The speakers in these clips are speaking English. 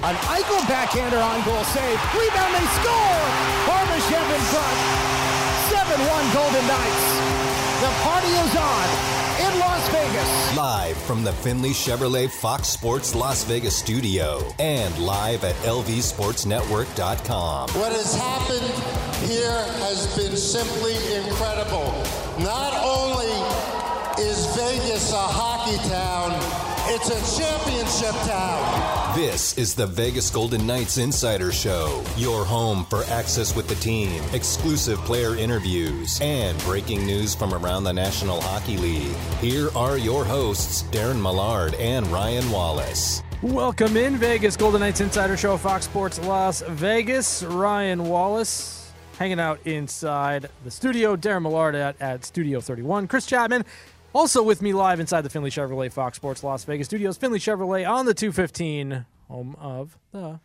An Eichel backhander on goal save. Rebound, they score! Barbashev in front. 7-1 Golden Knights. The party is on in Las Vegas. Live from the Findlay Chevrolet Fox Sports Las Vegas studio and live at lvsportsnetwork.com. What has happened here has been simply incredible. Not only is Vegas a hockey town, it's a championship town. This is the Vegas Golden Knights Insider Show, your home for access with the team, exclusive player interviews, and breaking news from around the National Hockey League. Here are your hosts, Darren Millard and Ryan Wallace. Welcome in Vegas Golden Knights Insider Show, Fox Sports Las Vegas. Ryan Wallace hanging out inside the studio. Darren Millard at, at Studio 31. Chris Chapman also with me live inside the Findlay Chevrolet Fox Sports Las Vegas studios. Findlay Chevrolet on the 215, home of the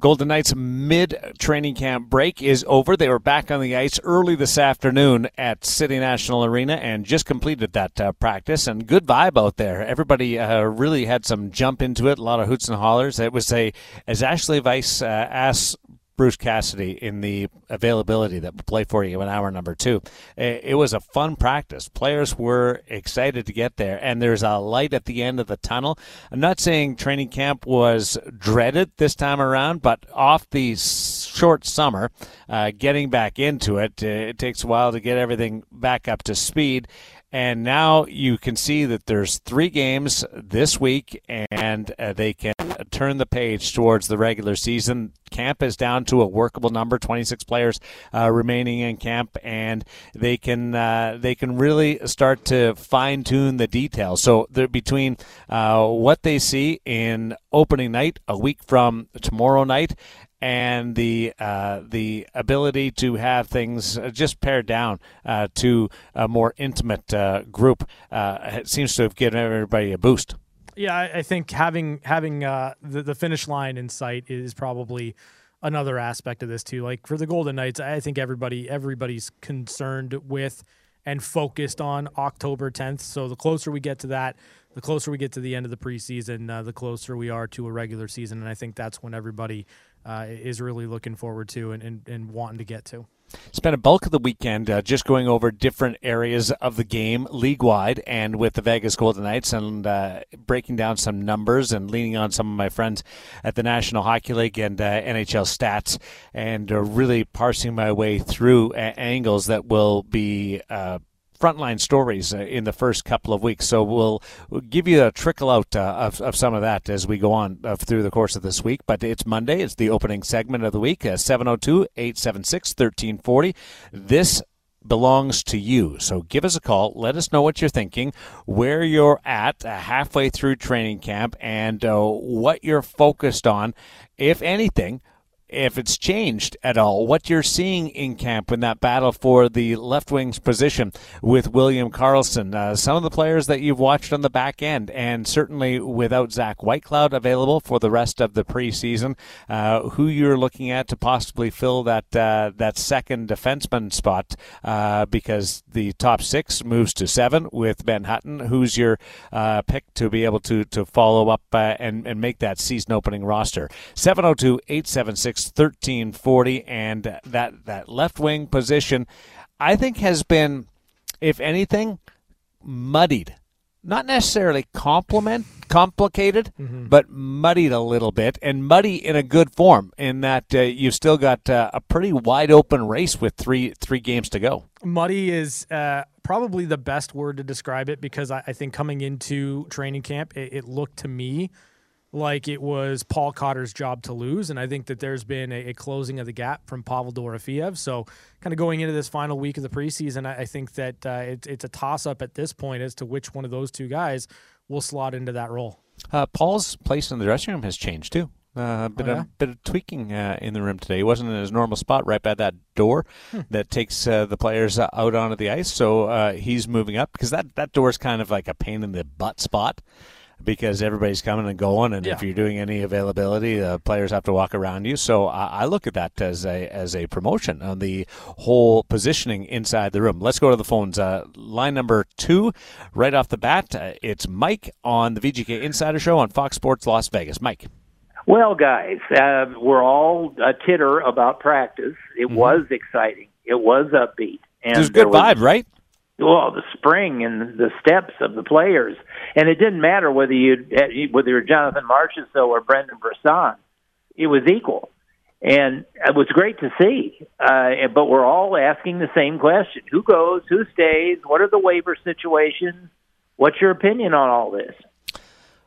Golden Knights mid training camp break is over. They were back on the ice early this afternoon at City National Arena and just completed that uh, practice. And good vibe out there. Everybody uh, really had some jump into it. A lot of hoots and hollers. It was a, as Ashley Weiss uh, asked Bruce Cassidy in the availability that will play for you in hour number two. It was a fun practice. Players were excited to get there, and there's a light at the end of the tunnel. I'm not saying training camp was dreaded this time around, but off the short summer, uh, getting back into it, it takes a while to get everything back up to speed. And now you can see that there's three games this week, and uh, they can turn the page towards the regular season. Camp is down to a workable number, 26 players uh, remaining in camp, and they can uh, they can really start to fine tune the details. So between uh, what they see in opening night a week from tomorrow night and the uh, the ability to have things just pared down uh, to a more intimate uh, group uh, seems to have given everybody a boost. Yeah, I think having having uh, the the finish line in sight is probably another aspect of this too. Like for the Golden Knights, I think everybody everybody's concerned with and focused on October 10th. So the closer we get to that, the closer we get to the end of the preseason, uh, the closer we are to a regular season. And I think that's when everybody uh, is really looking forward to and, and, and wanting to get to. Spent a bulk of the weekend uh, just going over different areas of the game league wide and with the Vegas Golden Knights and uh, breaking down some numbers and leaning on some of my friends at the National Hockey League and uh, NHL stats and uh, really parsing my way through angles that will be uh, frontline stories uh, in the first couple of weeks. So we'll, we'll give you a trickle out uh, of, of some of that as we go on uh, through the course of this week. But it's Monday. It's the opening segment of the week, 702 876 1340. This belongs to you. So give us a call. Let us know what you're thinking, where you're at uh, halfway through training camp, and uh, what you're focused on, if anything if it's changed at all, what you're seeing in camp in that battle for the left wing's position with William Karlsson, uh, some of the players that you've watched on the back end, and certainly without Zach Whitecloud available for the rest of the preseason, uh, who you're looking at to possibly fill that uh, that second defenseman spot uh, because the top six moves to seven with Ben Hutton, who's your uh, pick to be able to to follow up uh, and and make that season opening roster. 702 876 1340 and that that left wing position I think has been if anything muddied not necessarily compliment complicated mm-hmm. but muddied a little bit and muddy in a good form in that uh, you've still got uh, a pretty wide open race with three three games to go muddy is uh, probably the best word to describe it because I, I think coming into training camp it, it looked to me like it was Paul Cotter's job to lose. And I think that there's been a, a closing of the gap from Pavel Dorofeyev. So, kind of going into this final week of the preseason, I, I think that uh, it, it's a toss up at this point as to which one of those two guys will slot into that role. Uh, Paul's place in the dressing room has changed too. Uh, a bit, oh, yeah? of, bit of tweaking uh, in the room today. He wasn't in his normal spot right by that door hmm. that takes uh, the players uh, out onto the ice. So uh, he's moving up because that, that door is kind of like a pain in the butt spot because everybody's coming and going, and Yeah. if you're doing any availability, uh, players have to walk around you. So I, I look at that as a as a promotion on the whole positioning inside the room. Let's go to the phones. Uh, line number two, right off the bat, uh, it's Mike on the VGK Insider Show on Fox Sports Las Vegas. Mike. Well, guys, uh, we're all a titter about practice. It was exciting. It was upbeat. And There's a there good was- vibe, right? Well, the spring and the steps of the players, and it didn't matter whether you whether you're Jonathan Marchessault or Brendan Brisson, it was equal, and it was great to see. Uh, but we're all asking the same question: Who goes? Who stays? What are the waiver situations? What's your opinion on all this?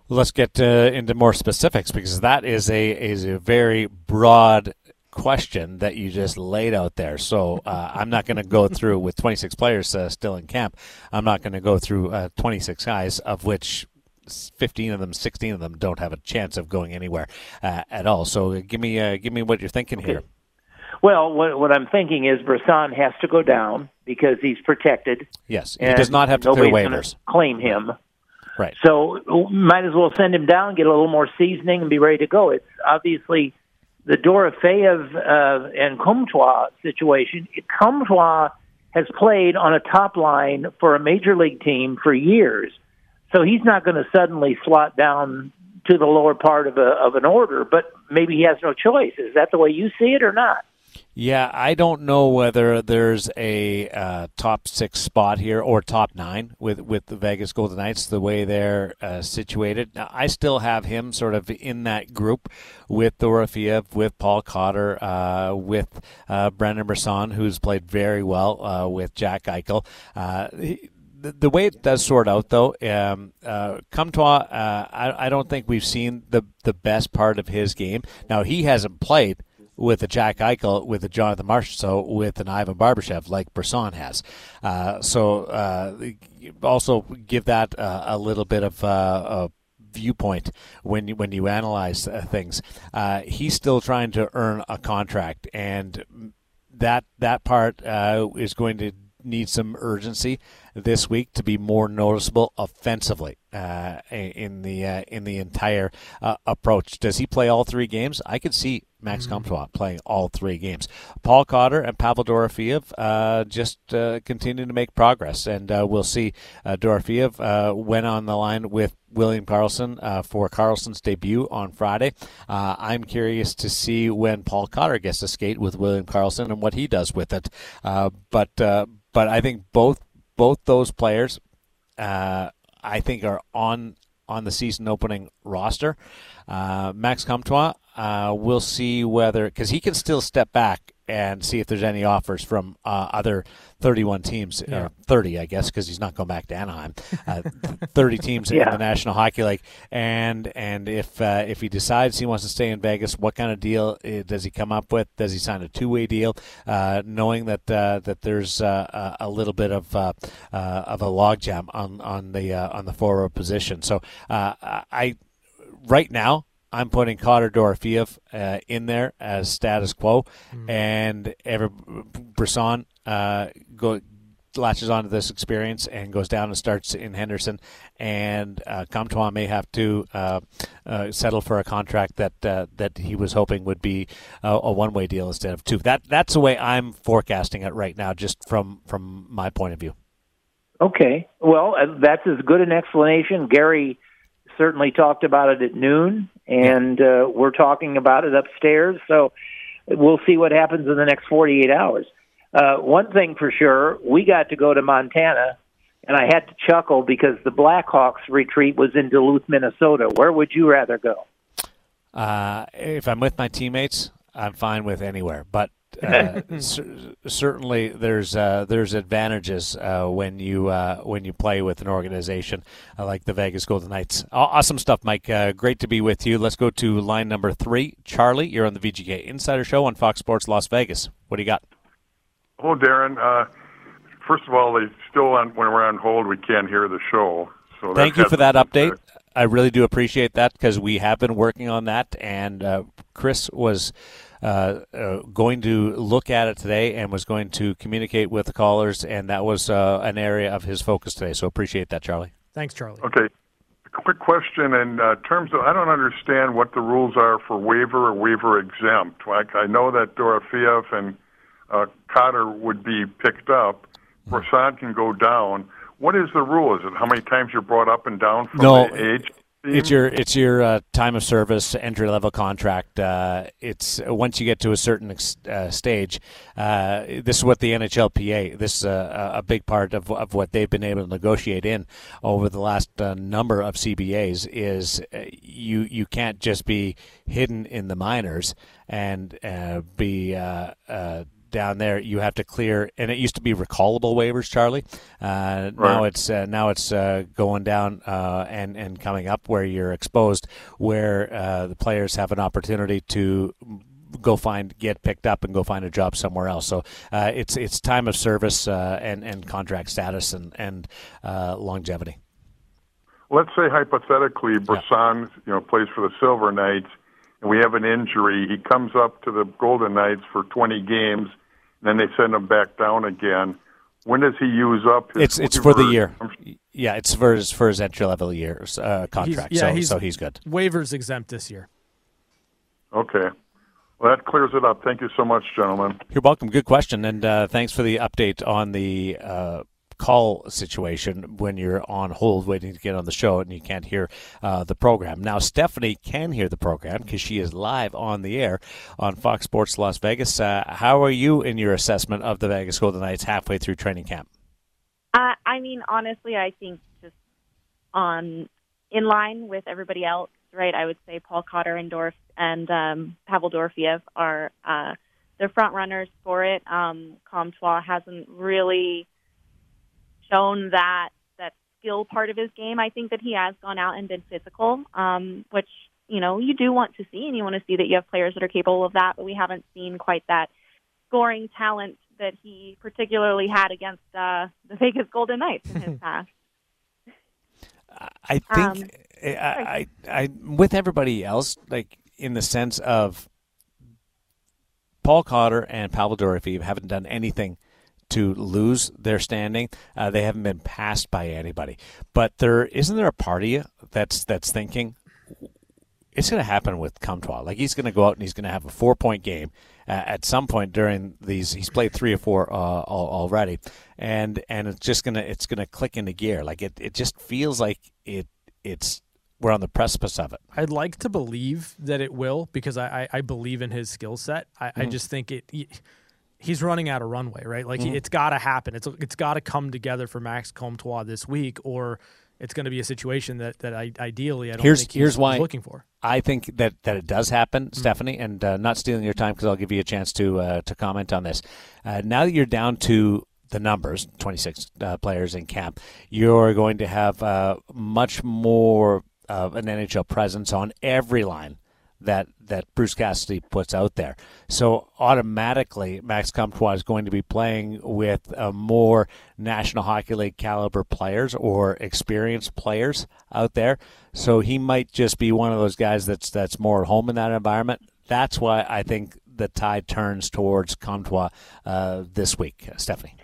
Let's get uh, into more specifics because that is a is a very broad question that you just laid out there. So uh, I'm not going to go through with 26 players uh, still in camp. I'm not going to go through uh, 26 guys of which 15 of them, 16 of them don't have a chance of going anywhere uh, at all. So give me uh, give me what you're thinking here. Well, what, what I'm thinking is Brisson has to go down because he's protected. Yes, he does not have to clear waivers. Claim him. Right. So might as well send him down, get a little more seasoning, and be ready to go. It's obviously the Dorofeyev uh, and Comtois situation. Comtois has played on a top line for a major league team for years, so he's not going to suddenly slot down to the lower part of a of an order. But maybe he has no choice. Is that the way you see it, or not? Yeah, I don't know whether there's a uh, top six spot here or top nine with, with the Vegas Golden Knights, the way they're uh, situated. Now, I still have him sort of in that group with Dorofeyev, with Paul Cotter, uh, with uh, Brendan Brisson, who's played very well uh, with Jack Eichel. Uh, he- the, way it does sort out, though, um, uh, Comtois, uh, I, I don't think we've seen the the best part of his game. Now he hasn't played with a Jack Eichel, with a Jonathan Marchessault, with an Ivan Barbashev like Brisson has. Uh, so uh, also give that uh, a little bit of uh, a viewpoint when you, when you analyze uh, things. Uh, he's still trying to earn a contract, and that that part is going to need some urgency this week to be more noticeable offensively in the in the entire approach. Does he play all three games? I could see Max Comtois playing all three games. Paul Cotter and Pavel Dorofeyev uh, just uh, continue to make progress, and uh, we'll see. Uh, Dorofeyev uh, went on the line with William Karlsson uh, for Karlsson's debut on Friday. Uh, I'm curious to see when Paul Cotter gets to skate with William Karlsson and what he does with it. Uh, but uh, but I think both both those players, uh, I think, are on on the season opening roster. Uh, Max Comtois, uh, we'll see whether because he can still step back and see if there's any offers from uh, other 31 teams, or 30, I guess, because he's not going back to Anaheim. Uh, 30 teams in the National Hockey League, and and if uh, if he decides he wants to stay in Vegas, what kind of deal uh, does he come up with? Does he sign a two way deal, uh, knowing that uh, that there's uh, a a little bit of uh, uh, of a logjam on on the uh, on the forward position? So uh, I right now. I'm putting Cotter Dorofeyev uh, in there as status quo, and ever Brisson uh, go latches onto this experience and goes down and starts in Henderson, and uh, Comtois may have to uh, uh, settle for a contract that uh, that he was hoping would be uh, a one way deal instead of two. That that's the way I'm forecasting it right now, just from from my point of view. Okay. Well, uh, that's as good an explanation. Gary certainly talked about it at noon, and uh, we're talking about it upstairs. So we'll see what happens in the next 48 hours. Uh, one thing for sure, we got to go to Montana, and I had to chuckle because the Blackhawks retreat was in Duluth, Minnesota. Where would you rather go? Uh, if I'm with my teammates, I'm fine with anywhere. But uh, cer- certainly, there's uh, there's advantages uh, when you uh, when you play with an organization uh, like the Vegas Golden Knights. Awesome stuff, Mike. Uh, great to be with you. Let's go to line number three. Charlie, you're on the VGK Insider Show on Fox Sports Las Vegas. What do you got? Hello, Darren. Uh, first of all, they still on when we're on hold, we can't hear the show. So Thank you for that hasn't- update. I really do appreciate that because we have been working on that, and uh, Chris was uh, uh, going to look at it today and was going to communicate with the callers, and that was uh, an area of his focus today. So appreciate that, Charlie. Thanks, Charlie. Okay. quick question in uh, terms of I don't understand what the rules are for waiver or waiver exempt. Like I know that Dorofeyev and uh, Cotter would be picked up. Brisson can go down. What is the rule? Is it how many times you're brought up and down from No, the age? It's your it's your uh, time of service entry level contract. Uh, it's once you get to a certain ex- uh, stage. Uh, this is what the NHLPA. This is a, a big part of of what they've been able to negotiate in over the last uh, number of CBAs. Is uh, you you can't just be hidden in the minors and be down there, you have to clear, and it used to be recallable waivers, Charlie. Uh, Right. Now it's uh, now it's uh, going down uh, and and coming up where you're exposed, where uh, the players have an opportunity to go find get picked up and go find a job somewhere else. So uh, it's it's time of service uh, and and contract status and and uh, longevity. Let's say hypothetically, Brisson, you know, plays for the Silver Knights, and we have an injury. He comes up to the Golden Knights for 20 games, then they send him back down again. When does he use up? His It's it's for the year. Yeah, it's for his for his entry level year uh, contract. yeah, so he's- so he's good. Waivers exempt this year. Okay. Well, that clears it up. Thank you so much, gentlemen. You're welcome. Good question, and uh, thanks for the update on the uh, call situation when you're on hold waiting to get on the show and you can't hear uh, the program. Now, Stephanie can hear the program because she is live on the air on Fox Sports Las Vegas. Uh, how are you in your assessment of the Vegas Golden Knights halfway through training camp? Uh, I mean, honestly, I think just on in line with everybody else, right? I would say Paul Cotter and Dorf and um, Pavel Dorofeyev are uh, the front runners for it. Um, Comtois hasn't really shown that that skill part of his game. I think that he has gone out and been physical, um, which you know you do want to see, and you want to see that you have players that are capable of that. But we haven't seen quite that scoring talent that he particularly had against uh, the Vegas Golden Knights in his past. I Um, think I, I, I, with everybody else, like in the sense of Paul Cotter and Pavel Dorofeyev haven't done anything to lose their standing. Uh, they haven't been passed by anybody. But there isn't there a party that's that's thinking it's going to happen with Comtois. Like he's going to go out and he's going to have a four point game uh, at some point during these. He's played three or four uh, already, and and it's just gonna it's gonna click into gear. Like it, it just feels like it it's we're on the precipice of it. I'd like to believe that it will because I, I, I believe in his skill set. I, I Mhm. just think it. He, he's running out of runway, right? Like Mhm. it's got to happen. It's it's got to come together for Max Comtois this week, or it's going to be a situation that that I, ideally I don't here's think he's, here's why looking for. I think that, that it does happen, Stephanie, and uh, not stealing your time because I'll give you a chance to uh, to comment on this. Uh, now that you're down to the numbers, 26 uh, players in camp, you're going to have uh, much more of an NHL presence on every line that that Bruce Cassidy puts out there. So automatically, Max Comtois is going to be playing with uh, more National Hockey League caliber players or experienced players out there. So he might just be one of those guys that's that's more at home in that environment. That's why I think the tide turns towards Comtois uh, this week, Stephanie.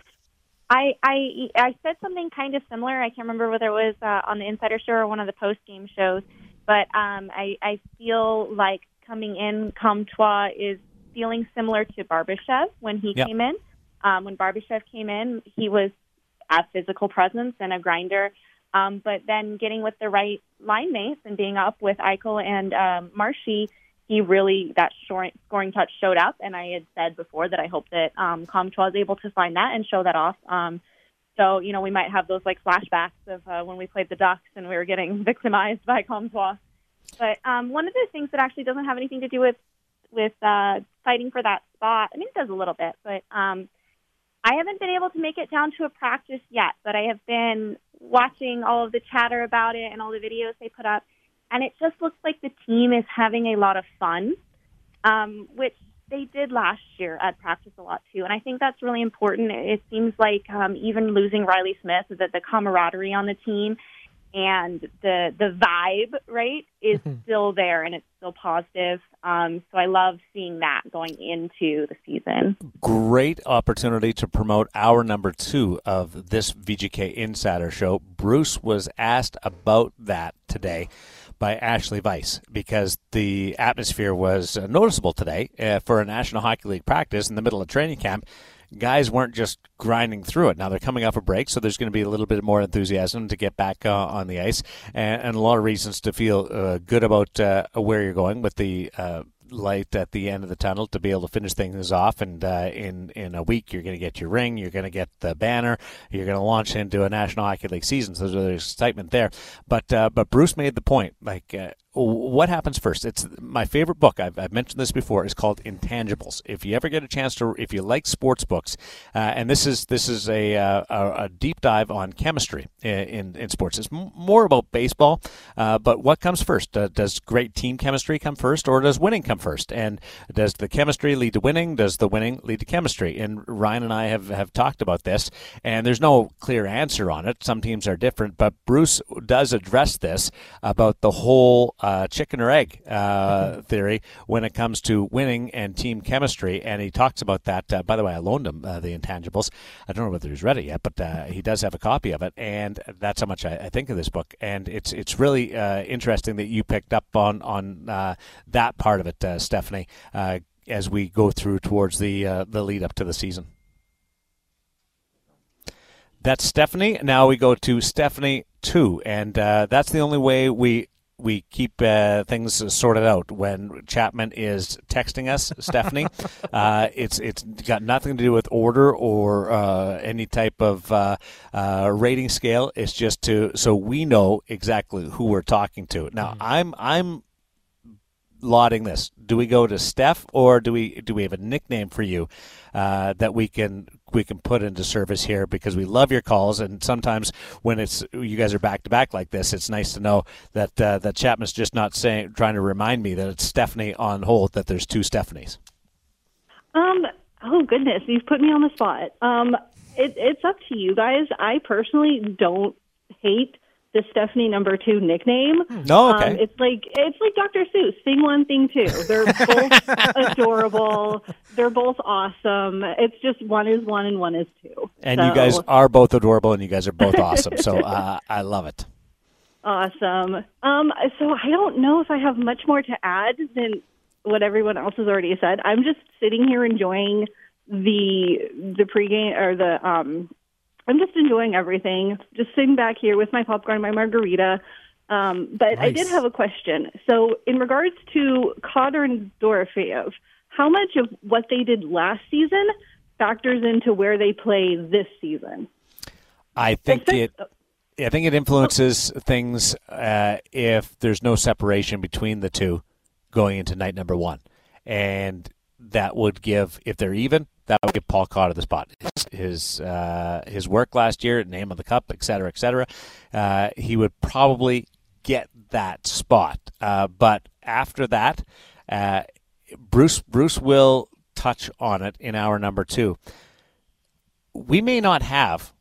I, I I said something kind of similar. I can't remember whether it was uh, on the Insider Show or one of the post game shows, but um, I I feel like coming in, Comtois is feeling similar to Barbashev when he Yep. came in. Um, when Barbashev came in, he was a physical presence and a grinder. Um, but then getting with the right line mates and being up with Eichel and um, Marshy, he really that scoring, scoring touch showed up. And I had said before that I hope that um, Comtois is able to find that and show that off. Um, so you know we might have those like flashbacks of uh, when we played the Ducks and we were getting victimized by Comtois. But um, one of the things that actually doesn't have anything to do with with uh, fighting for that spot, I mean, it does a little bit, but um, I haven't been able to make it down to a practice yet. But I have been watching all of the chatter about it and all the videos they put up, and it just looks like the team is having a lot of fun, um, which they did last year at practice a lot too. And I think that's really important. It seems like um, even losing Riley Smith, that the camaraderie on the team and the the vibe right is still there and it's still positive. Um, so I love seeing that going into the season. Great opportunity to promote hour number two of this VGK Insider Show. Bruce was asked about that today by Ashley Weiss because the atmosphere was uh, noticeable today uh, for a National Hockey League practice in the middle of training camp guys weren't just grinding through it. Now they're coming off a break, so there's going to be a little bit more enthusiasm to get back uh, on the ice, and, and, a lot of reasons to feel uh, good about uh, where you're going with the uh, light at the end of the tunnel to be able to finish things off. And uh, in in a week, you're going to get your ring, you're going to get the banner, you're going to launch into a National Hockey League season. So there's excitement there. But uh, but Bruce made the point, like uh, what happens first? It's my favorite book. I've, I've, mentioned this before. is called Intangibles. If you ever get a chance to, if you like sports books, uh, and this is this is a, uh, a, deep dive on chemistry in in, sports. It's more about baseball, uh, but what comes first? Uh, does great team chemistry come first, or does winning come first? And does the chemistry lead to winning? Does the winning lead to chemistry? And Ryan and I have have talked about this, and there's no clear answer on it. Some teams are different, but Bruce does address this about the whole uh, chicken or egg uh, theory when it comes to winning and team chemistry. And he talks about that. Uh, by the way, I loaned him uh, the intangibles. I don't know whether he's read it yet, but uh, he does have a copy of it, and that's how much I, I think of this book. And it's it's really uh, interesting that you picked up on on that part of it, Stephanie, as we go through towards the the lead up to the season. That's Stephanie. Now we go to Stephanie two, and uh, that's the only way we we keep uh, things sorted out when Chapman is texting us, Stephanie. uh, it's it's got nothing to do with order or uh, any type of uh, uh, rating scale. It's just to so we know exactly who we're talking to. Now, mm-hmm. I'm I'm lauding this. Do we go to Steph or do we do we have a nickname for you uh, that we can we can put into service here because we love your calls and sometimes when it's you guys are back to back like this, it's nice to know that uh, that Chapman's just not saying trying to remind me that it's Stephanie on hold that there's two Stephanies. Um. Oh goodness, you've put me on the spot. Um. It, it's up to you guys. I personally don't hate the Stephanie number two nickname. No, okay. Um, it's like it's like Dr. Seuss. Thing one, thing two. They're both adorable. They're both awesome. It's just one is one and one is two. And so. you guys are both adorable, and you guys are both awesome. So uh, I love it. Awesome. Um, so I don't know if I have much more to add than what everyone else has already said. I'm just sitting here enjoying the the pregame or the um I'm just enjoying everything. Just sitting back here with my popcorn, and my margarita. Um, but nice. I did have a question. So, in regards to Cotter and Dorofeyev, how much of what they did last season factors into where they play this season? I think it. I think it influences things uh, if there's no separation between the two going into night number one, and that would give if they're even, that would give Paul Cotter the spot. His his, uh, his work last year, name of the cup, et cetera, et cetera. Uh, he would probably get that spot. Uh, but after that, uh, Bruce Bruce will touch on it in hour number two. We may not have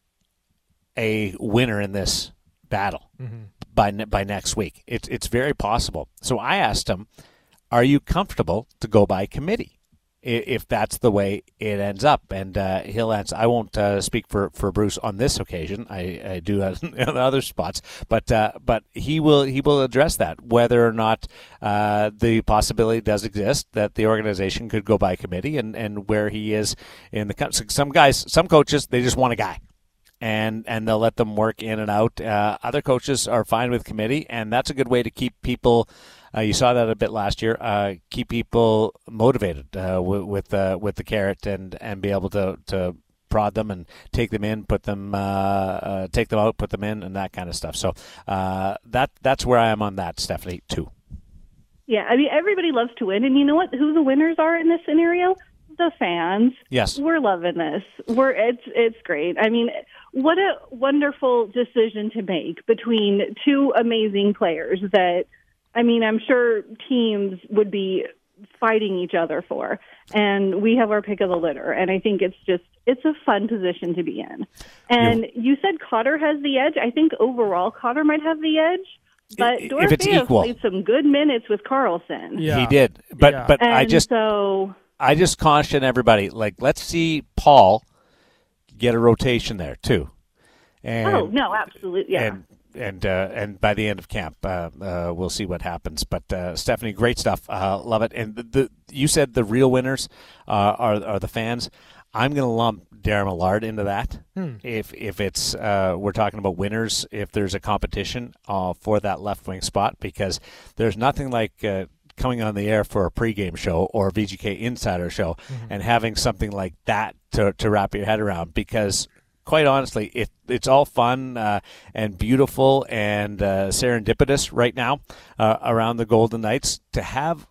a winner in this battle mm-hmm. by by next week. It's it's very possible. So I asked him, "Are you comfortable to go by committee?" If that's the way it ends up. And uh, he'll answer. I won't uh, speak for, for Bruce on this occasion. I, I do in other spots, but uh, but he will he will address that whether or not uh, the possibility does exist that the organization could go by committee and, and where he is in the some guys some coaches they just want a guy and and they'll let them work in and out. Uh, other coaches are fine with committee, and that's a good way to keep people uh, you saw that a bit last year. Uh, keep people motivated uh, with with, uh, with the carrot and and be able to to prod them and take them in, put them uh, uh, take them out, put them in, and that kind of stuff. So that that's where I am on that, Stephanie, too. Yeah, I mean everybody loves to win, and you know what? Who the winners are in this scenario? The fans. Yes, we're loving this. We're it's it's great. I mean, what a wonderful decision to make between two amazing players that I mean, I'm sure teams would be fighting each other for. And we have our pick of the litter. And I think it's just, it's a fun position to be in. And you said Cotter has the edge. I think overall Cotter might have the edge. But If it's Dorofeyev equal. played some good minutes with Karlsson. Yeah. He did, but Yeah. but And I just so I just caution everybody. Like, let's see Paul get a rotation there too. And, oh no, absolutely, yeah. And and uh, and by the end of camp, uh, uh, we'll see what happens. But uh, Stephanie, great stuff. Uh, love it. And the, the you said the real winners uh, are are the fans. I'm going to lump Darren Millard into that. If if it's uh, we're talking about winners, if there's a competition uh, for that left wing spot, because there's nothing like. Uh, Coming on the air for a pregame show or a VGK Insider show, and having something like that to, to wrap your head around, because quite honestly, it, it's all fun uh, and beautiful and uh, serendipitous right now uh, around the Golden Knights. To have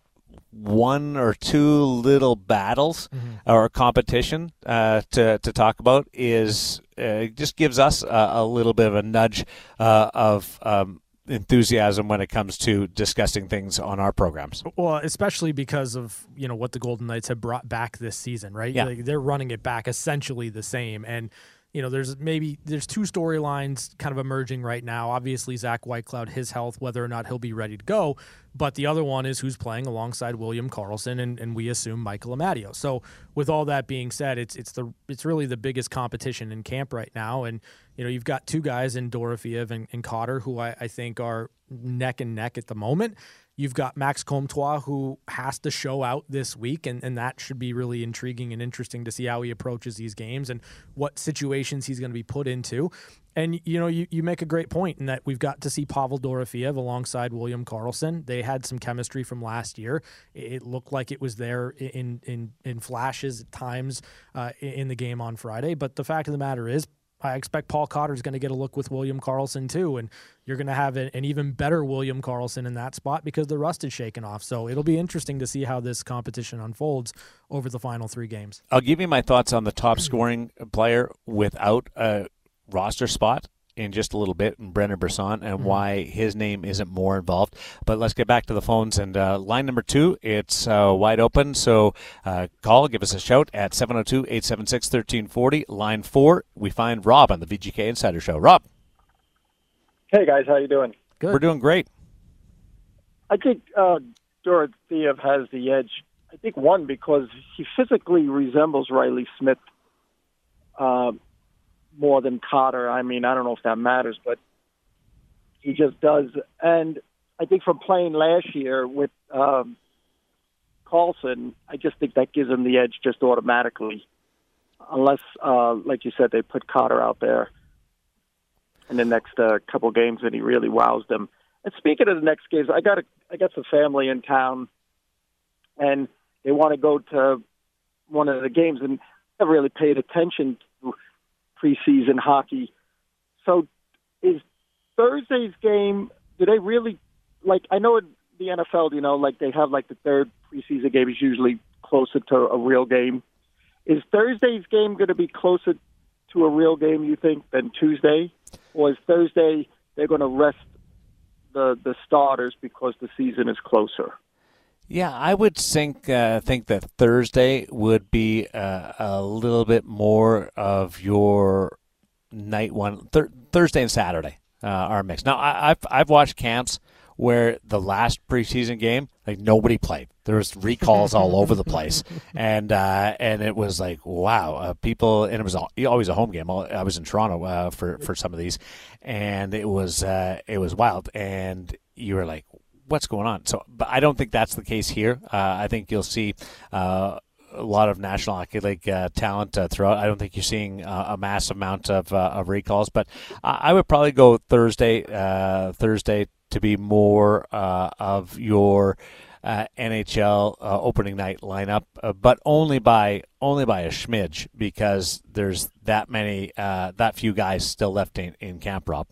one or two little battles or competition uh, to, to talk about is uh, just gives us a, a little bit of a nudge uh, of um, enthusiasm when it comes to discussing things on our programs. Well, especially because of you know what the Golden Knights have brought back this season, right? Yeah. Like they're running it back essentially the same, and you know there's maybe there's two storylines kind of emerging right now. Obviously, Zach Whitecloud, his health, whether or not he'll be ready to go, but the other one is who's playing alongside William Karlsson, and, and we assume Michael Amadio. So, with all that being said, it's it's the it's really the biggest competition in camp right now, and you know you've got two guys in Dorofeyev and, and Cotter who I, I think are neck and neck at the moment. You've got Max Comtois, who has to show out this week, and, and that should be really intriguing and interesting to see how he approaches these games and what situations he's going to be put into. And, you know, you, you make a great point in that we've got to see Pavel Dorofeyev alongside William Karlsson. They had some chemistry from last year. It, looked like it was there in, in, in flashes at times uh, in the game on Friday. But the fact of the matter is, I expect Paul Cotter is going to get a look with William Karlsson too, and you're going to have an, an even better William Karlsson in that spot because the rust is shaken off. So it'll be interesting to see how this competition unfolds over the final three games. I'll give you my thoughts on the top scoring player without a roster spot in just a little bit, and Brendan Brisson, and why his name isn't more involved. But let's get back to the phones. And uh, line number two, it's uh, wide open. So uh, call, give us a shout at 702 876 1340. Line four, we find Rob on the VGK Insider Show. Rob, Hey guys, how you doing? Good. we're doing great. I think uh, Dorofeyev has the edge. I think one because he physically resembles Riley Smith uh, more than Cotter. I mean, I don't know if that matters, but he just does. And I think from playing last year with um, Karlsson, I just think that gives him the edge just automatically, unless, uh, like you said, they put Cotter out there in the next uh, couple games and he really wows them. And speaking of the next games, I got a, I got some family in town, and they want to go to one of the games, and I really paid attention preseason hockey. So, is Thursday's game? Do they really like? I know in the NFL, you know, like they have like the third preseason game is usually closer to a real game. Is Thursday's game going to be closer to a real game? You think than Tuesday, or is Thursday they're going to rest the the starters because the season is closer? Yeah, I would think uh, think that Thursday would be uh, a little bit more of your night one. Thir- Thursday and Saturday uh, are mixed. Now, I, I've I've watched camps where the last preseason game, like nobody played. There was recalls all over the place, and uh, and it was like wow, uh, people. And it was always a home game. I was in Toronto uh, for for some of these, and it was uh, it was wild. And you were like, what's going on? So, but I don't think that's the case here. Uh, I think you'll see. Uh, a lot of National Hockey League uh, talent uh, throughout. I don't think you're seeing uh, a mass amount of, uh, of recalls, but I, I would probably go Thursday. Uh, Thursday to be more of your NHL opening night lineup, but only by only by a smidge because there's that many that few guys still left in, in camp. Rob.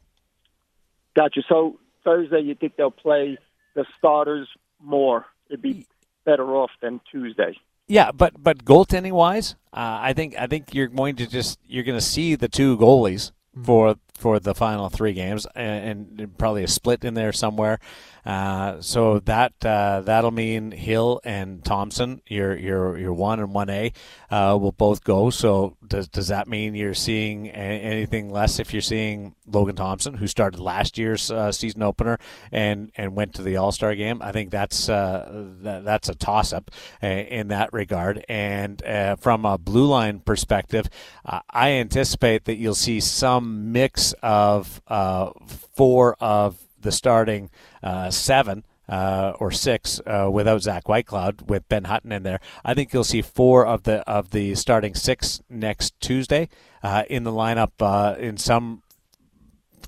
Gotcha. So Thursday, you think they'll play the starters more? It'd be better off than Tuesday. Yeah, but but goaltending wise, uh, I think I think you're going to just you're going to see the two goalies for for the final three games, and, and probably a split in there somewhere. Uh, so that uh, that'll mean Hill and Thompson, your your your one and one A, uh, will both go. So does does that mean you're seeing a- anything less if you're seeing Logan Thompson, who started last year's uh, season opener and and went to the All Star game? I think that's uh, that, that's a toss up uh, in that regard. And from a blue line perspective, I anticipate that you'll see some mix of uh, four of the starting uh, seven. Uh, or six uh, without Zach Whitecloud with Ben Hutton in there. I think you'll see four of the of the starting six next Tuesday uh, in the lineup uh, in some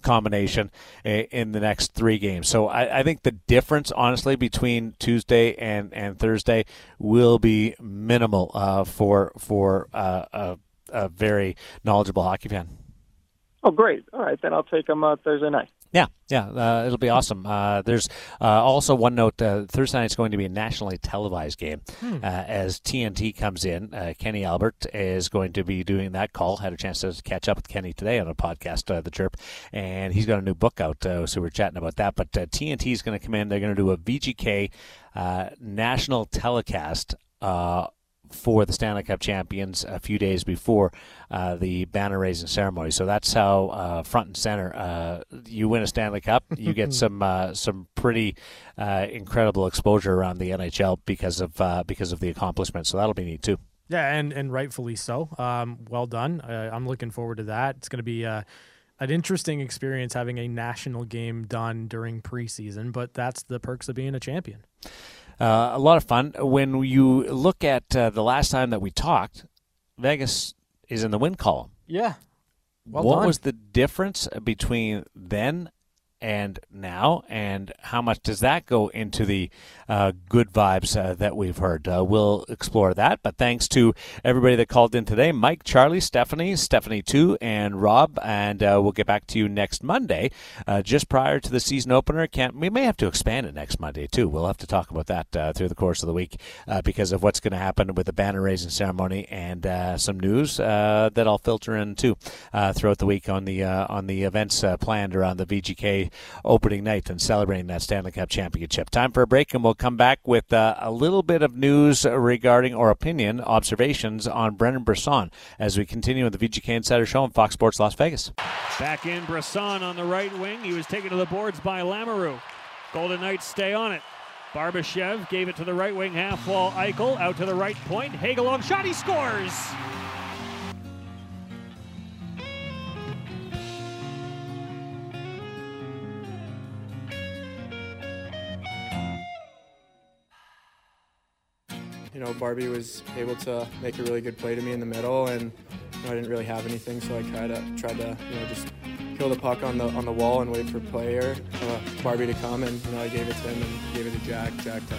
combination in the next three games. So I, I think the difference, honestly, between Tuesday and, and Thursday will be minimal uh, for for uh, a, a very knowledgeable hockey fan. Oh, great. All right, then I'll take them uh, Thursday night. Yeah, yeah, uh, it'll be awesome. Uh, there's uh, also one note: uh, Thursday night's going to be a nationally televised game Hmm. uh, as TNT comes in. Uh, Kenny Albert is going to be doing that call. Had a chance to catch up with Kenny today on a podcast, uh, The Chirp, and he's got a new book out, uh, so we're chatting about that. But uh, TNT is going to come in. They're going to do a VGK uh, national telecast. For the Stanley Cup champions a few days before uh, the banner raising ceremony. So that's how uh, front and center. Uh, you win a Stanley Cup, you get some uh, some pretty uh, incredible exposure around the NHL because of uh, because of the accomplishment. So that'll be neat too. Yeah, and and rightfully so. Um, well done. Uh, I'm looking forward to that. It's going to be uh, an interesting experience having a national game done during preseason, but that's the perks of being a champion. Uh, a lot of fun. When you look at uh, the last time that we talked, Vegas is in the win column. Yeah. Well what done. was the difference between then and now, and how much does that go into the uh, good vibes uh, that we've heard? Uh, we'll explore that. But thanks to everybody that called in today Mike, Charlie, Stephanie, Stephanie 2, and Rob. And uh, we'll get back to you next Monday, uh, just prior to the season opener. Can't, we may have to expand it next Monday, too. We'll have to talk about that uh, through the course of the week because of what's going to happen with the banner raising ceremony and some news that I'll filter in, too, throughout the week on the, on the events planned around the VGK opening night and celebrating that Stanley Cup championship. Time for a break, and we'll come back with uh, a little bit of news regarding or opinion, observations on Brendan Brisson as we continue with the VGK Insider Show on Fox Sports Las Vegas. Back in Brisson on the right wing. He was taken to the boards by Lamoureux. Golden Knights stay on it. Barbashev gave it to the right wing half wall. Eichel out to the right point. Hagel long shot. He scores. You know, Barbie was able to make a really good play to me in the middle, and you know, I didn't really have anything, so I tried to tried to you know just kill the puck on the on the wall and wait for player uh, Barbie to come, and you know I gave it to him and gave it to Jack, Jack to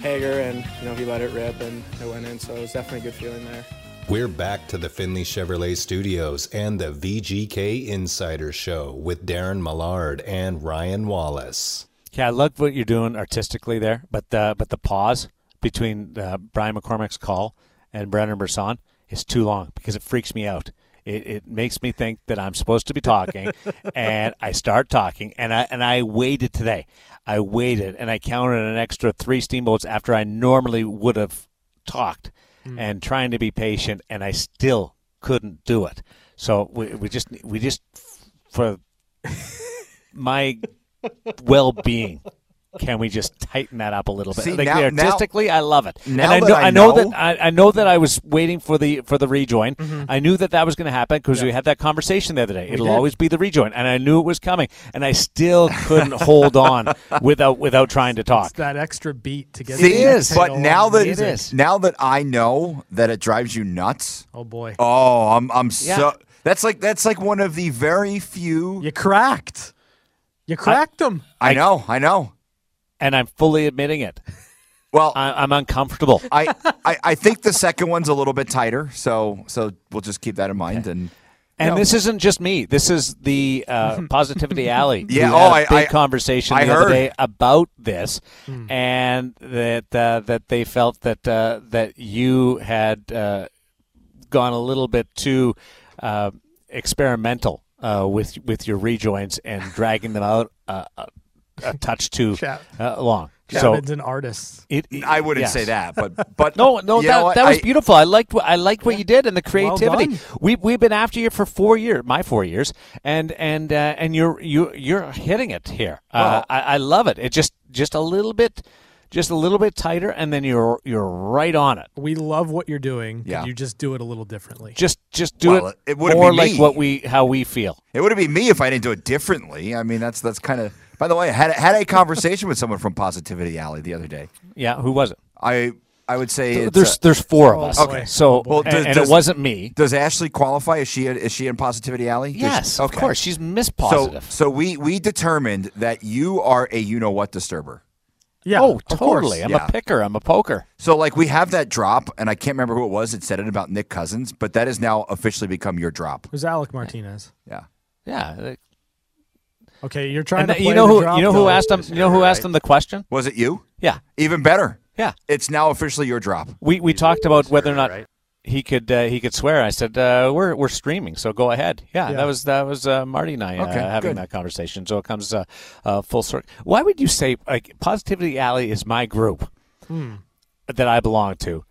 Hager, and you know he let it rip and it went in, so it was definitely a good feeling there. We're back to the Findlay Chevrolet Studios and the VGK Insider Show with Darren Millard and Ryan Wallace. Yeah, I love what you're doing artistically there, but the but the pause between uh, Brian McCormick's call and Brendan Brisson is too long because it freaks me out. It, it makes me think that I'm supposed to be talking, and I start talking, and I and I waited today. I waited, and I counted an extra three steamboats after I normally would have talked, and trying to be patient, and I still couldn't do it. So we, we just we just for my well-being. Can we just tighten that up a little bit? See, like now- now- artistically, I love it. now and I that know, I know know- that I, I know that I was waiting for the for the rejoin. Mm-hmm. I knew that that was going to happen because we had that conversation the other day. It'll did. always be the rejoin, and I knew it was coming, and I still couldn't hold on without without trying to talk. It's that extra beat to get. See, the next but now that music. now that I know that it drives you nuts. oh boy, Oh, I'm I'm Yeah. so that's like that's like one of the very few. you cracked. You cracked them. I know, I know. And I'm fully admitting it. Well, I, I'm uncomfortable. I, I I think the second one's a little bit tighter, so so we'll just keep that in mind. And And No. this isn't just me. This is the uh, Positivity Alley. Yeah, We oh, had a I- big I- conversation I the other heard. day about this, and that uh, that they felt that uh, that you had uh, gone a little bit too uh, experimental uh, with with your rejoins and dragging them out a touch too uh, long. So Chapman's an artist. it, it- I wouldn't yes. say that, but but No, no, you know that, that was I- beautiful. I liked what I liked what you did and the creativity. done. we we've been after you for four years, my four years, and and uh, and you're you you're hitting it here. Uh, Well- I, I love it. It just just a little bit, just a little bit tighter, and then you're you're right on it. We love what you're doing. Yeah. you just do it a little differently? Just just do Well, it, it wouldn't more be like me. what we how we feel. It would be me if I didn't do it differently. I mean, that's that's kind of. By the way, I had had a conversation with someone from Positivity Alley the other day. Yeah, who was it? I I would say it's There's a- there's four of Oh, us. boy. So oh, Well, and, does- and does- it wasn't me. Does Ashley qualify? Is she is she in Positivity Alley? Does she- Yes, of course. She's Miss So Positive. so we we determined that you are a you know what disturber. yeah. oh, totally. I'm Yeah. a picker. I'm a poker. So like we have that drop, and I can't remember who it was. It said it about Nick Cousins, but that has now officially become your drop. It was Alec Martinez. Yeah. Yeah. Okay, you're trying And to play you know who drop you know who asked him you know who asked him the question? Was it you? Yeah. Even better. Yeah. It's now officially your drop. We we talked about whether or not he could uh, he could swear. I said uh, we're we're streaming, so go ahead. Yeah, Yeah. that was that was uh, Marty and I uh, Okay, having good. that conversation. So it comes uh, uh, full circle. Why would you say like Positivity Alley is my group Hmm. that I belong to,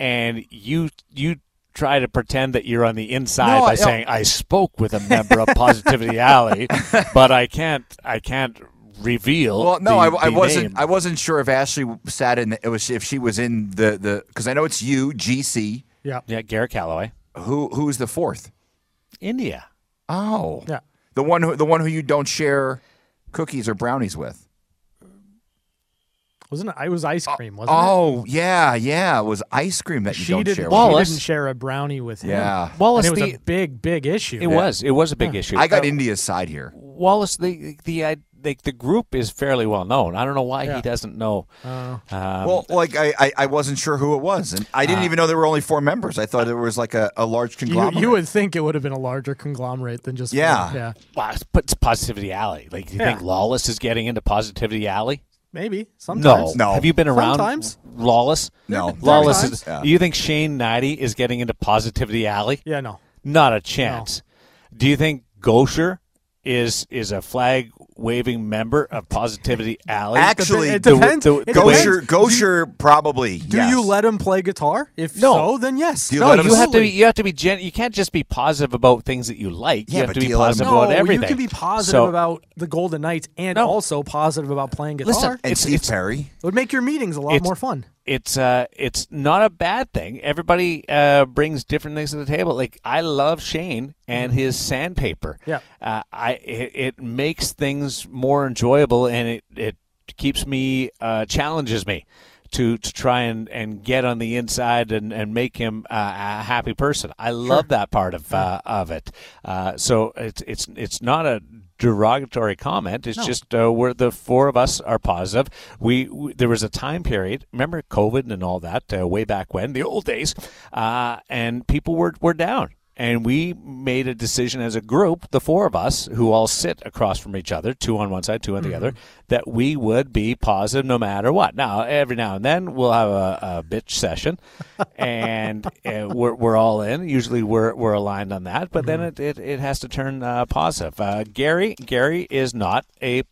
and you you try to pretend that you're on the inside No, by I- saying I spoke with a member of Positivity Alley, but I can't I can't reveal. Well, no, the- I, I wasn't. name. I wasn't sure if Ashley sat in. The, it was if she was in the the because I know it's you, GC. Yeah. yeah, Garrett Calloway, Who who's the fourth? India. Oh, Yeah. the one who the one who you don't share cookies or brownies with. Wasn't it? I was ice cream, wasn't it? Oh yeah, yeah. It was ice cream that you She don't didn't. share. She with. Wallace. didn't share a brownie with him. Yeah. Wallace, and it was the, a big, big issue. it was it was a big issue. I got Uh, India's side here. Wallace, the the uh, the, the group is fairly well known. I don't know why Yeah. he doesn't know. Oh. Um, well, like I, I, I wasn't sure who it was, and I didn't Uh, even know there were only four members. I thought it was like a, a large conglomerate. you would think it would have been a larger conglomerate than just Yeah. one. yeah, wow, but it's Positivity Alley. Like, do you think Lawless is getting into Positivity Alley? Maybe sometimes. No. no. Have you been around Sometimes. Lawless? No. Lawless Sometimes. is. Yeah. Do you think Shane Nighty is getting into Positivity Alley? Yeah, no. Not a chance. Do you think Gosher is is a flag waving member of Positivity Alley? Actually, it the- depends. the- It the way- Gosher, Gosher probably. Do yes. you let him play guitar? If No. so, then yes. Do you no, let him you have to be. You have to be. Gen- you can't just be positive about things that you like. Yeah, you have but to be you let him- positive no, about everything. you can be positive So- about the Golden Knights and No. also positive about playing guitar. Listen, And It's- Steve it's- Perry. it would make your meetings a lot more fun. It's uh it's not a bad thing. Everybody uh, brings different things to the table. Like I love Shane and his sandpaper. Mm-hmm. Yeah. uh, I it, it makes things more enjoyable and it it keeps me uh, challenges me. To, to try and, and get on the inside and, and make him uh, a happy person, I love that part of uh, of it. Uh, so it's it's it's not a derogatory comment. It's No. just uh, we're the four of us are positive. We, we there was a time period. Remember COVID and all that uh, way back when the old days, uh, and people were were down. And we made a decision as a group, the four of us who all sit across from each other, two on one side, two on the other, that we would be positive no matter what. Now, every now and then we'll have a, a bitch session, and uh, we're, we're all in. Usually we're, we're aligned on that, but then it, it, it has to turn uh, positive. Uh, Gary Gary is not a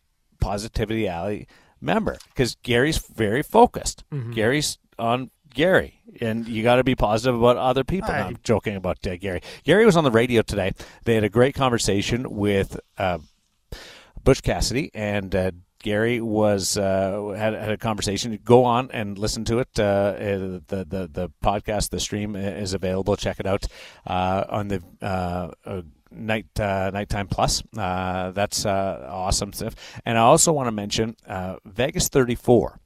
Positivity Alley member because Gary's very focused. Gary's on Gary, and you got to be positive about other people. No, I- I'm joking about uh, Gary. Gary was on the radio today. They had a great conversation with uh, Butch Cassidy, and uh, Gary was uh, had, had a conversation. Go on and listen to it. Uh, uh, the the the podcast, the stream is available. Check it out uh, on the. Uh, uh, Night uh, KnightTime Plus uh, that's uh, awesome stuff and I also want to mention uh, Vegas 34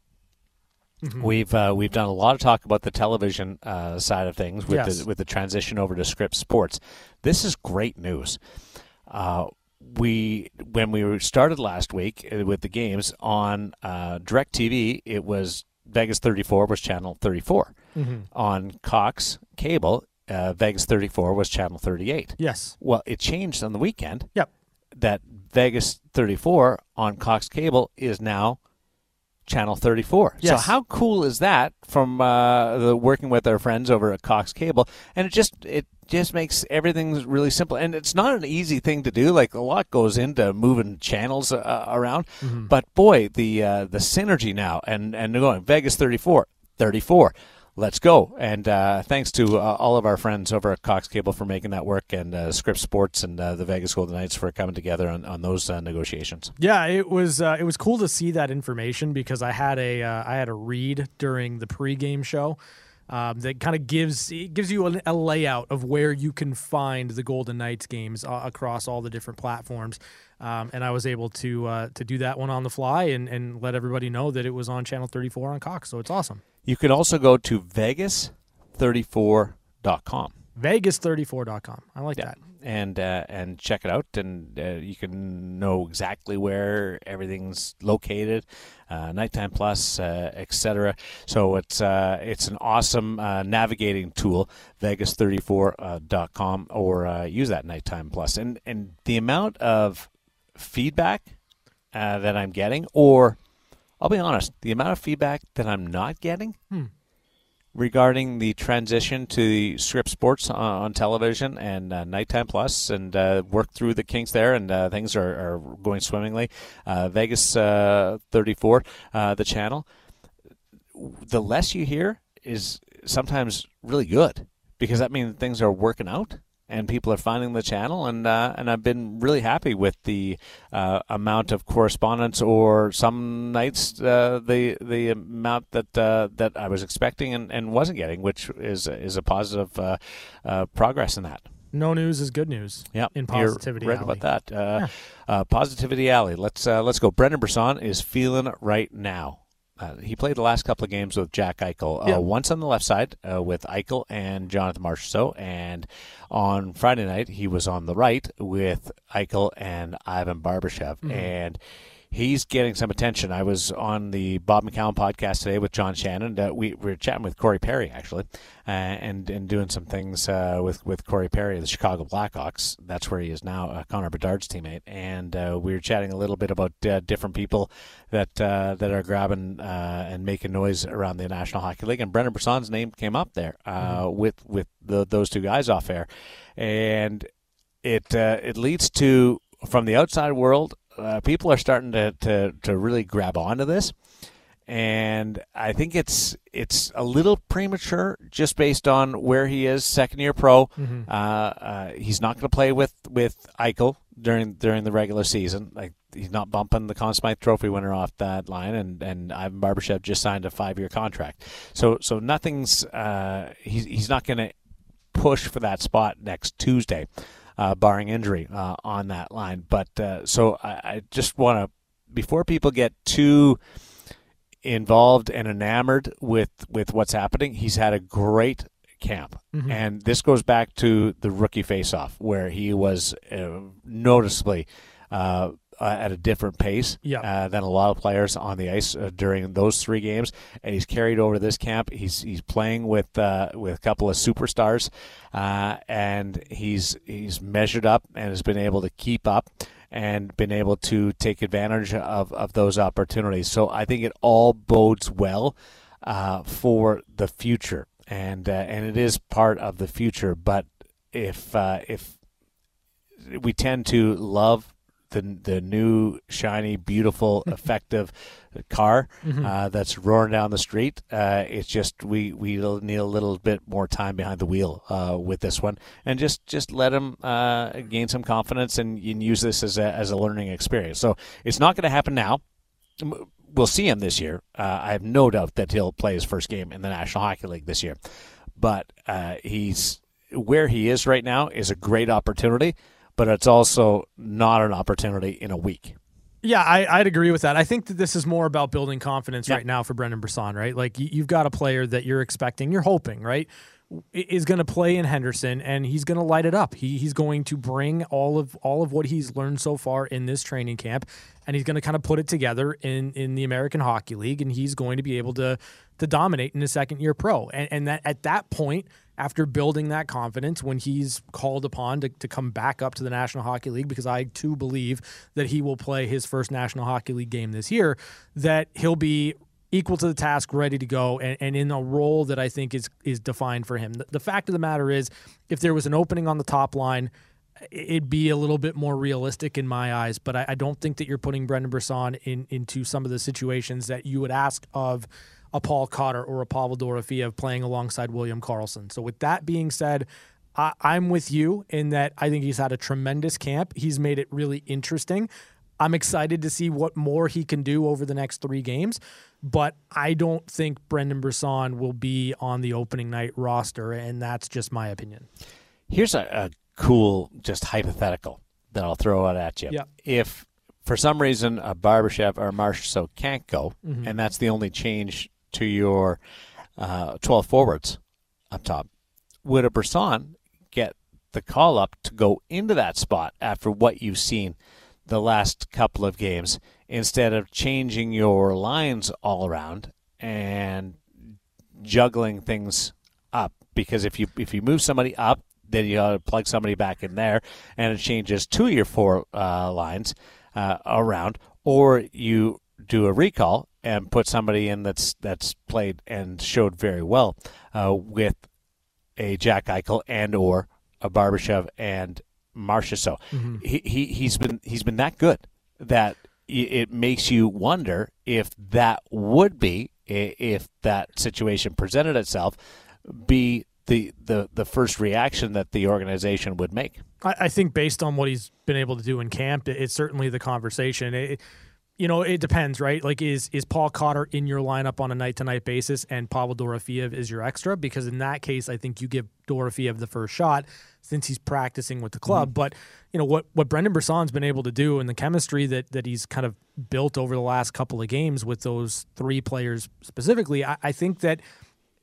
We've uh, we've done a lot of talk about the television uh, side of things with Yes. the with the transition over to Scripps Sports. This is great news. Uh, we when we started last week uh, with the games on uh, Directv, it was Vegas 34 was channel 34. On Cox cable, uh, Vegas 34 was channel 38. Yes. Well, it changed on the weekend Yep. that Vegas 34 on Cox cable is now Channel 34. So how cool is that from uh, the working with our friends over at Cox Cable? And it just it just makes everything really simple. And it's not an easy thing to do. Like a lot goes into moving channels uh, around. Mhm. But boy, the uh, the synergy now and and going Vegas 34, 34. Let's go! And uh, thanks to uh, all of our friends over at Cox Cable for making that work, and uh, Scripps Sports and uh, the Vegas Golden Knights for coming together on, on those uh, negotiations. Yeah, it was uh, it was cool to see that information because I had a I had a read during the pregame show um, that kind of gives gives you a, a layout of where you can find the Golden Knights games across all the different platforms. Um, and I was able to to do that one on the fly and, and let everybody know that it was on channel 34 on Cox. So it's awesome. You can also go to vegas34.com. Vegas34.com. I like that. and uh, and check it out, and uh, you can know exactly where everything's located, uh, KnightTime Plus, uh, etc. So it's uh, it's an awesome uh, navigating tool, Vegas34.com, or uh, use that KnightTime Plus, and and the amount of feedback uh, that I'm getting, or I'll be honest, the amount of feedback that I'm not getting Hmm. regarding the transition to the Scripps Sports on, on television and uh, KnightTime Plus, and uh, work through the kinks there, and uh, things are, are going swimmingly. Uh, Vegas uh, 34, uh, the channel. The less you hear is sometimes really good because that means things are working out and people are finding the channel and uh, and I've been really happy with the uh, amount of correspondence or some nights uh, the the amount that uh, that I was expecting and, and wasn't getting which is is a positive uh, uh, progress in that. No news is good news. Yeah, in you're positivity. right Alley. about that. Uh, uh, Positivity Alley. Let's uh, let's go. Brendan Brisson is feeling right now. Uh, he played the last couple of games with Jack Eichel. Uh, Once on the left side uh, with Eichel and Jonathan Marchessault, and on Friday night he was on the right with Eichel and Ivan Barbashev, Mhm. and he's getting some attention. I was on the Bob McCown podcast today with John Shannon. Uh, we, we were chatting with Corey Perry actually, uh, and and doing some things uh, with with Corey Perry, of the Chicago Blackhawks. That's where he is now, uh, Connor Bedard's teammate. And uh, we were chatting a little bit about uh, different people that uh, that are grabbing uh, and making noise around the National Hockey League. And Brendan Brisson's name came up there uh, with with the, those two guys off air, and it uh, it leads to from the outside world, uh, people are starting to, to to really grab onto this, and I think it's it's a little premature just based on where he is, second year pro. Mhm. Uh, uh, he's not going to play with with Eichel during during the regular season. Like he's not bumping the Conn Smythe Trophy winner off that line, and and Ivan Barbashev just signed a five year contract. So so nothing's uh, he's he's not going to push for that spot next Tuesday, uh, barring injury uh, on that line. But uh, so I, I just want to, before people get too involved and enamored with with what's happening, he's had a great camp. Mhm. And this goes back to the rookie face-off, where he was uh, noticeably uh, uh, at a different pace Yeah. uh, than a lot of players on the ice uh, during those three games, and he's carried over this camp. He's he's playing with uh, with a couple of superstars, uh, and he's he's measured up and has been able to keep up and been able to take advantage of, of those opportunities. So I think it all bodes well uh, for the future, and uh, and it is part of the future. But if uh, if we tend to love the the new shiny, beautiful, effective car Mhm. uh, that's roaring down the street. Uh, it's just we we need a little bit more time behind the wheel uh, with this one, and just just let him uh, gain some confidence and, and use this as a as a learning experience. So it's not going to happen now. We'll see him this year. Uh, I have no doubt that he'll play his first game in the National Hockey League this year. But uh, he's where he is right now is a great opportunity, but it's also not an opportunity in a week. Yeah, I, I'd agree with that. I think that this is more about building confidence Yeah. right now for Brendan Brisson, right? Like you, you've got a player that you're expecting, you're hoping, right, is going to play in Henderson and he's going to light it up. He, he's going to bring all of all of what he's learned so far in this training camp, and he's going to kind of put it together in in the American Hockey League, and he's going to be able to to dominate in his second year pro. And and that at that point, after building that confidence when he's called upon to, to come back up to the National Hockey League, because I too believe that he will play his first National Hockey League game this year, that he'll be equal to the task, ready to go, and, and in a role that I think is is defined for him. The, the fact of the matter is, if there was an opening on the top line, it'd be a little bit more realistic in my eyes. But I, I don't think that you're putting Brendan Brisson in into some of the situations that you would ask of a Paul Cotter or a Pavel Dorofeyev playing alongside William Karlsson. So with that being said, I, I'm with you in that I think he's had a tremendous camp. He's made it really interesting. I'm excited to see what more he can do over the next three games, but I don't think Brendan Brisson will be on the opening night roster, and that's just my opinion. Here's a, a cool, just hypothetical that I'll throw out at you. Yeah. If for some reason a Barbashev or Marchessault can't go, Mhm. and that's the only change to your uh, 12 forwards up top, would a Brisson get the call up to go into that spot after what you've seen the last couple of games instead of changing your lines all around and juggling things up? Because if you if you move somebody up then you got to plug somebody back in there and it changes two of your four uh, lines uh, around or you do a recall and put somebody in that's that's played and showed very well uh, with a Jack Eichel and or a Barbashev and Marchessault. Mm-hmm. He, he he's been he's been that good that it makes you wonder if that would be if that situation presented itself be the the the first reaction that the organization would make. I, I think based on what he's been able to do in camp, it, it's certainly the conversation. It, you know, it depends, right? Like, is is Paul Cotter in your lineup on a night to night basis, and Pavel Dorofeyev is your extra? Because in that case, I think you give Dorofeyev the first shot since he's practicing with the mm-hmm. club. But you know what what Brendan Brisson's been able to do and the chemistry that that he's kind of built over the last couple of games with those three players specifically, I, I think that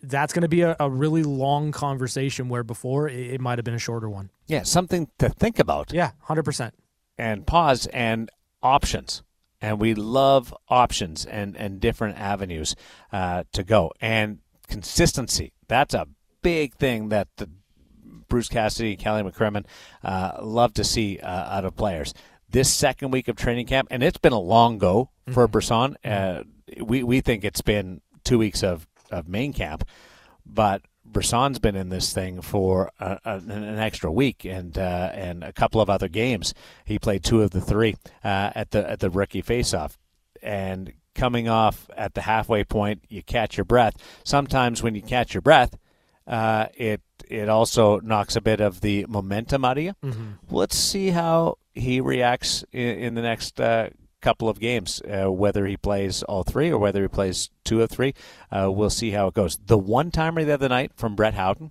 that's going to be a, a really long conversation where before it, it might have been a shorter one. Yeah, something to think about. Yeah, hundred percent. and pause and options. And we love options and, and different avenues uh, to go. And consistency. That's a big thing that the Bruce Cassidy, and Kelly McCrimmon uh, love to see uh, out of players. This second week of training camp, and it's been a long go for Brisson. Uh, we, we think it's been two weeks of, of main camp, but Brisson's been in this thing for a, a, an extra week and uh, and a couple of other games. He played two of the three uh, at the at the rookie faceoff, and coming off at the halfway point, you catch your breath. Sometimes when you catch your breath, uh, it it also knocks a bit of the momentum out of you. Mhm. Let's see how he reacts in, in the next uh, couple of games, uh, whether he plays all three or whether he plays two of three. Uh, we'll see how it goes. The one timer the other night from Brett Howden,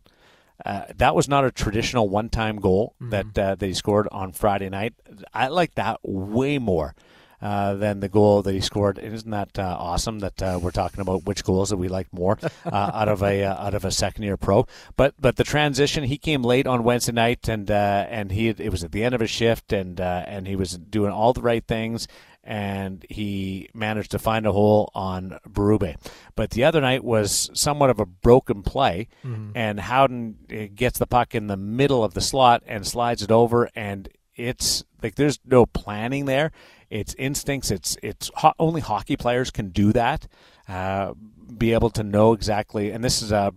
uh, that was not a traditional one time goal that uh, that he scored on Friday night. I like that way more. Uh, than the goal that he scored, isn't that uh, awesome? That uh, we're talking about which goals that we like more uh, out of a uh, out of a second year pro. But but the transition, he came late on Wednesday night, and uh, and he it was at the end of his shift, and uh, and he was doing all the right things, and he managed to find a hole on Berube. But the other night was somewhat of a broken play, Mhm. and Howden uh, gets the puck in the middle of the slot and slides it over, and it's like there's no planning there. It's instincts. It's it's ho- only hockey players can do that. Uh, be able to know exactly, and this is a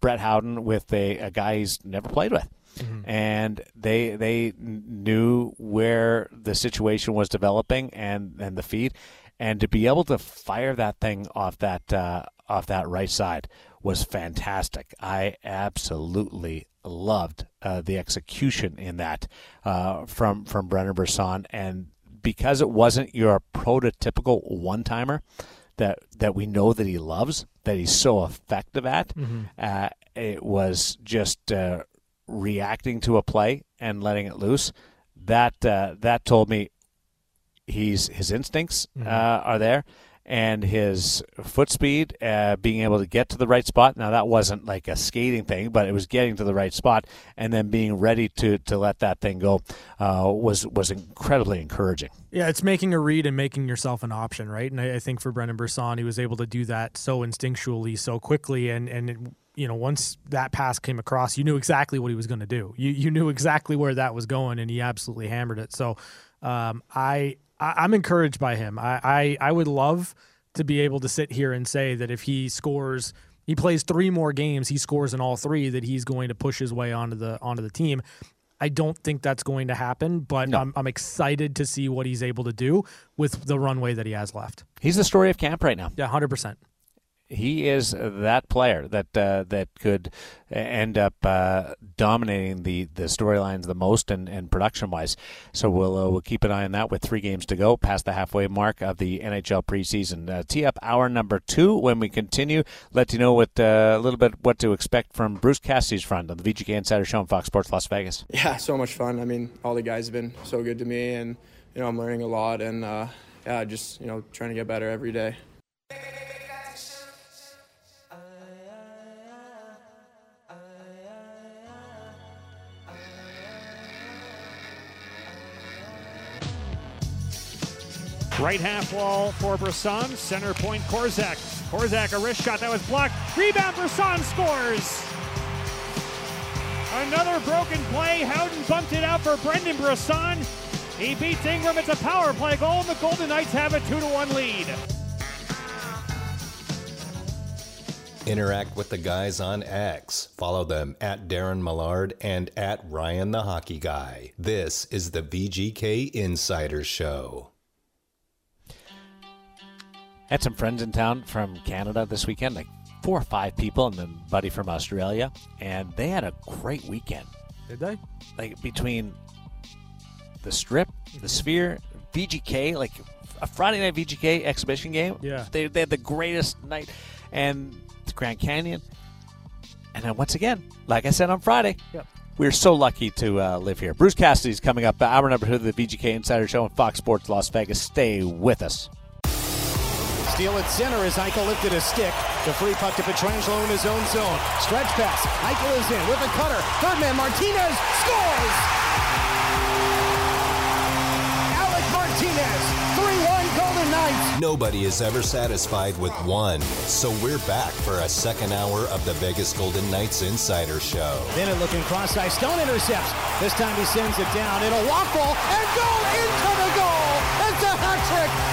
Brett Howden with a, a guy he's never played with and they they knew where the situation was developing and and the feed, and to be able to fire that thing off that uh, off that right side was fantastic. I absolutely loved uh, the execution in that uh, from from Brendan Brisson, and because it wasn't your prototypical one timer that that we know that he loves, that he's so effective at. Mhm. Uh, it was just uh, reacting to a play and letting it loose. That uh, that told me he's his instincts Mhm. uh, are there, and his foot speed, uh, being able to get to the right spot. Now that wasn't like a skating thing, but it was getting to the right spot and then being ready to to let that thing go uh, was was incredibly encouraging. Yeah, it's making a read and making yourself an option, right? And I, I think for Brendan Brisson, he was able to do that so instinctually, so quickly, and and it, you know, once that pass came across, you knew exactly what he was going to do. You you knew exactly where that was going, and he absolutely hammered it. So um, I, I am encouraged by him. I, I I would love to be able to sit here and say that if he scores, he plays three more games, he scores in all three, that he's going to push his way onto the onto the team. I don't think that's going to happen, but no. I'm, I'm excited to see what he's able to do with the runway that he has left. He's the story of camp right now. Yeah, hundred percent he is that player that uh, that could end up uh, dominating the, the storylines the most and, and production wise. So we'll uh, we'll keep an eye on that with three games to go past the halfway mark of the NHL preseason. Uh, tee up hour number two when we continue. Let you know what uh, a little bit what to expect from Bruce Cassidy's front on the VGK Insider Show on Fox Sports Las Vegas. Yeah, so much fun. I mean, all the guys have been so good to me, and you know I'm learning a lot, and uh, yeah, just you know trying to get better every day. Right half wall for Brisson. Center point Korczak. Korczak, a wrist shot that was blocked. Rebound, Brisson scores. Another broken play. Howden bumped it out for Brendan Brisson. He beats Ingram. It's a power play goal, and the Golden Knights have a 2 to 1 lead. Interact with the guys on X. Follow them at Darren Millard and at Ryan the Hockey Guy. This is the VGK Insider Show. Had some friends in town from Canada this weekend, like four or five people, and then buddy from Australia, and they had a great weekend. Did they? Like between the Strip, the Sphere, VGK, like a Friday night VGK exhibition game. Yeah, they, they had the greatest night, and the Grand Canyon, and then once again, like I said on Friday, yep. We're so lucky to uh, live here. Bruce Cassidy's coming up. Hour number two of the VGK Insider Show on Fox Sports Las Vegas. Stay with us. Steal at center as Eichel lifted a stick. The free puck to Pietrangelo in his own zone. Stretch pass. Eichel is in with a cutter. Third man Martinez scores! Alec Martinez, 3-1 Golden Knights. Nobody is ever satisfied with one. So we're back for a second hour of the Vegas Golden Knights Insider Show. Bennett looking cross-ice. Stone intercepts. This time he sends it down. It'll walk ball and go into the goal. It's a hat trick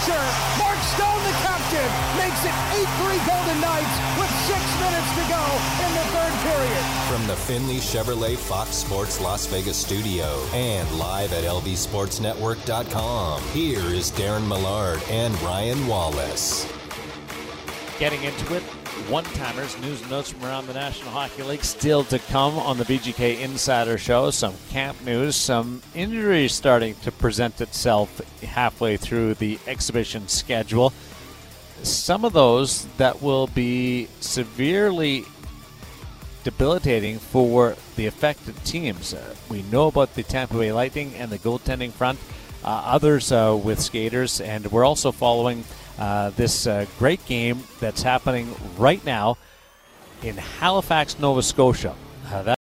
in the clincher. Mark Stone, the captain, makes it 8-3 Golden Knights with six minutes to go in the third period. From the Findlay Chevrolet Fox Sports Las Vegas studio and live at lvsportsnetwork.com, here is Darren Millard and Ryan Wallace. Getting into it, one timers, news and notes from around the National Hockey League still to come on the VGK Insider Show. Some camp news, some injuries starting to present itself halfway through the exhibition schedule. Some of those that will be severely debilitating for the affected teams. Uh, we know about the Tampa Bay Lightning and the goaltending front, uh, others uh, with skaters, and we're also following uh, this uh, great game that's happening right now in Halifax, Nova Scotia. Uh, that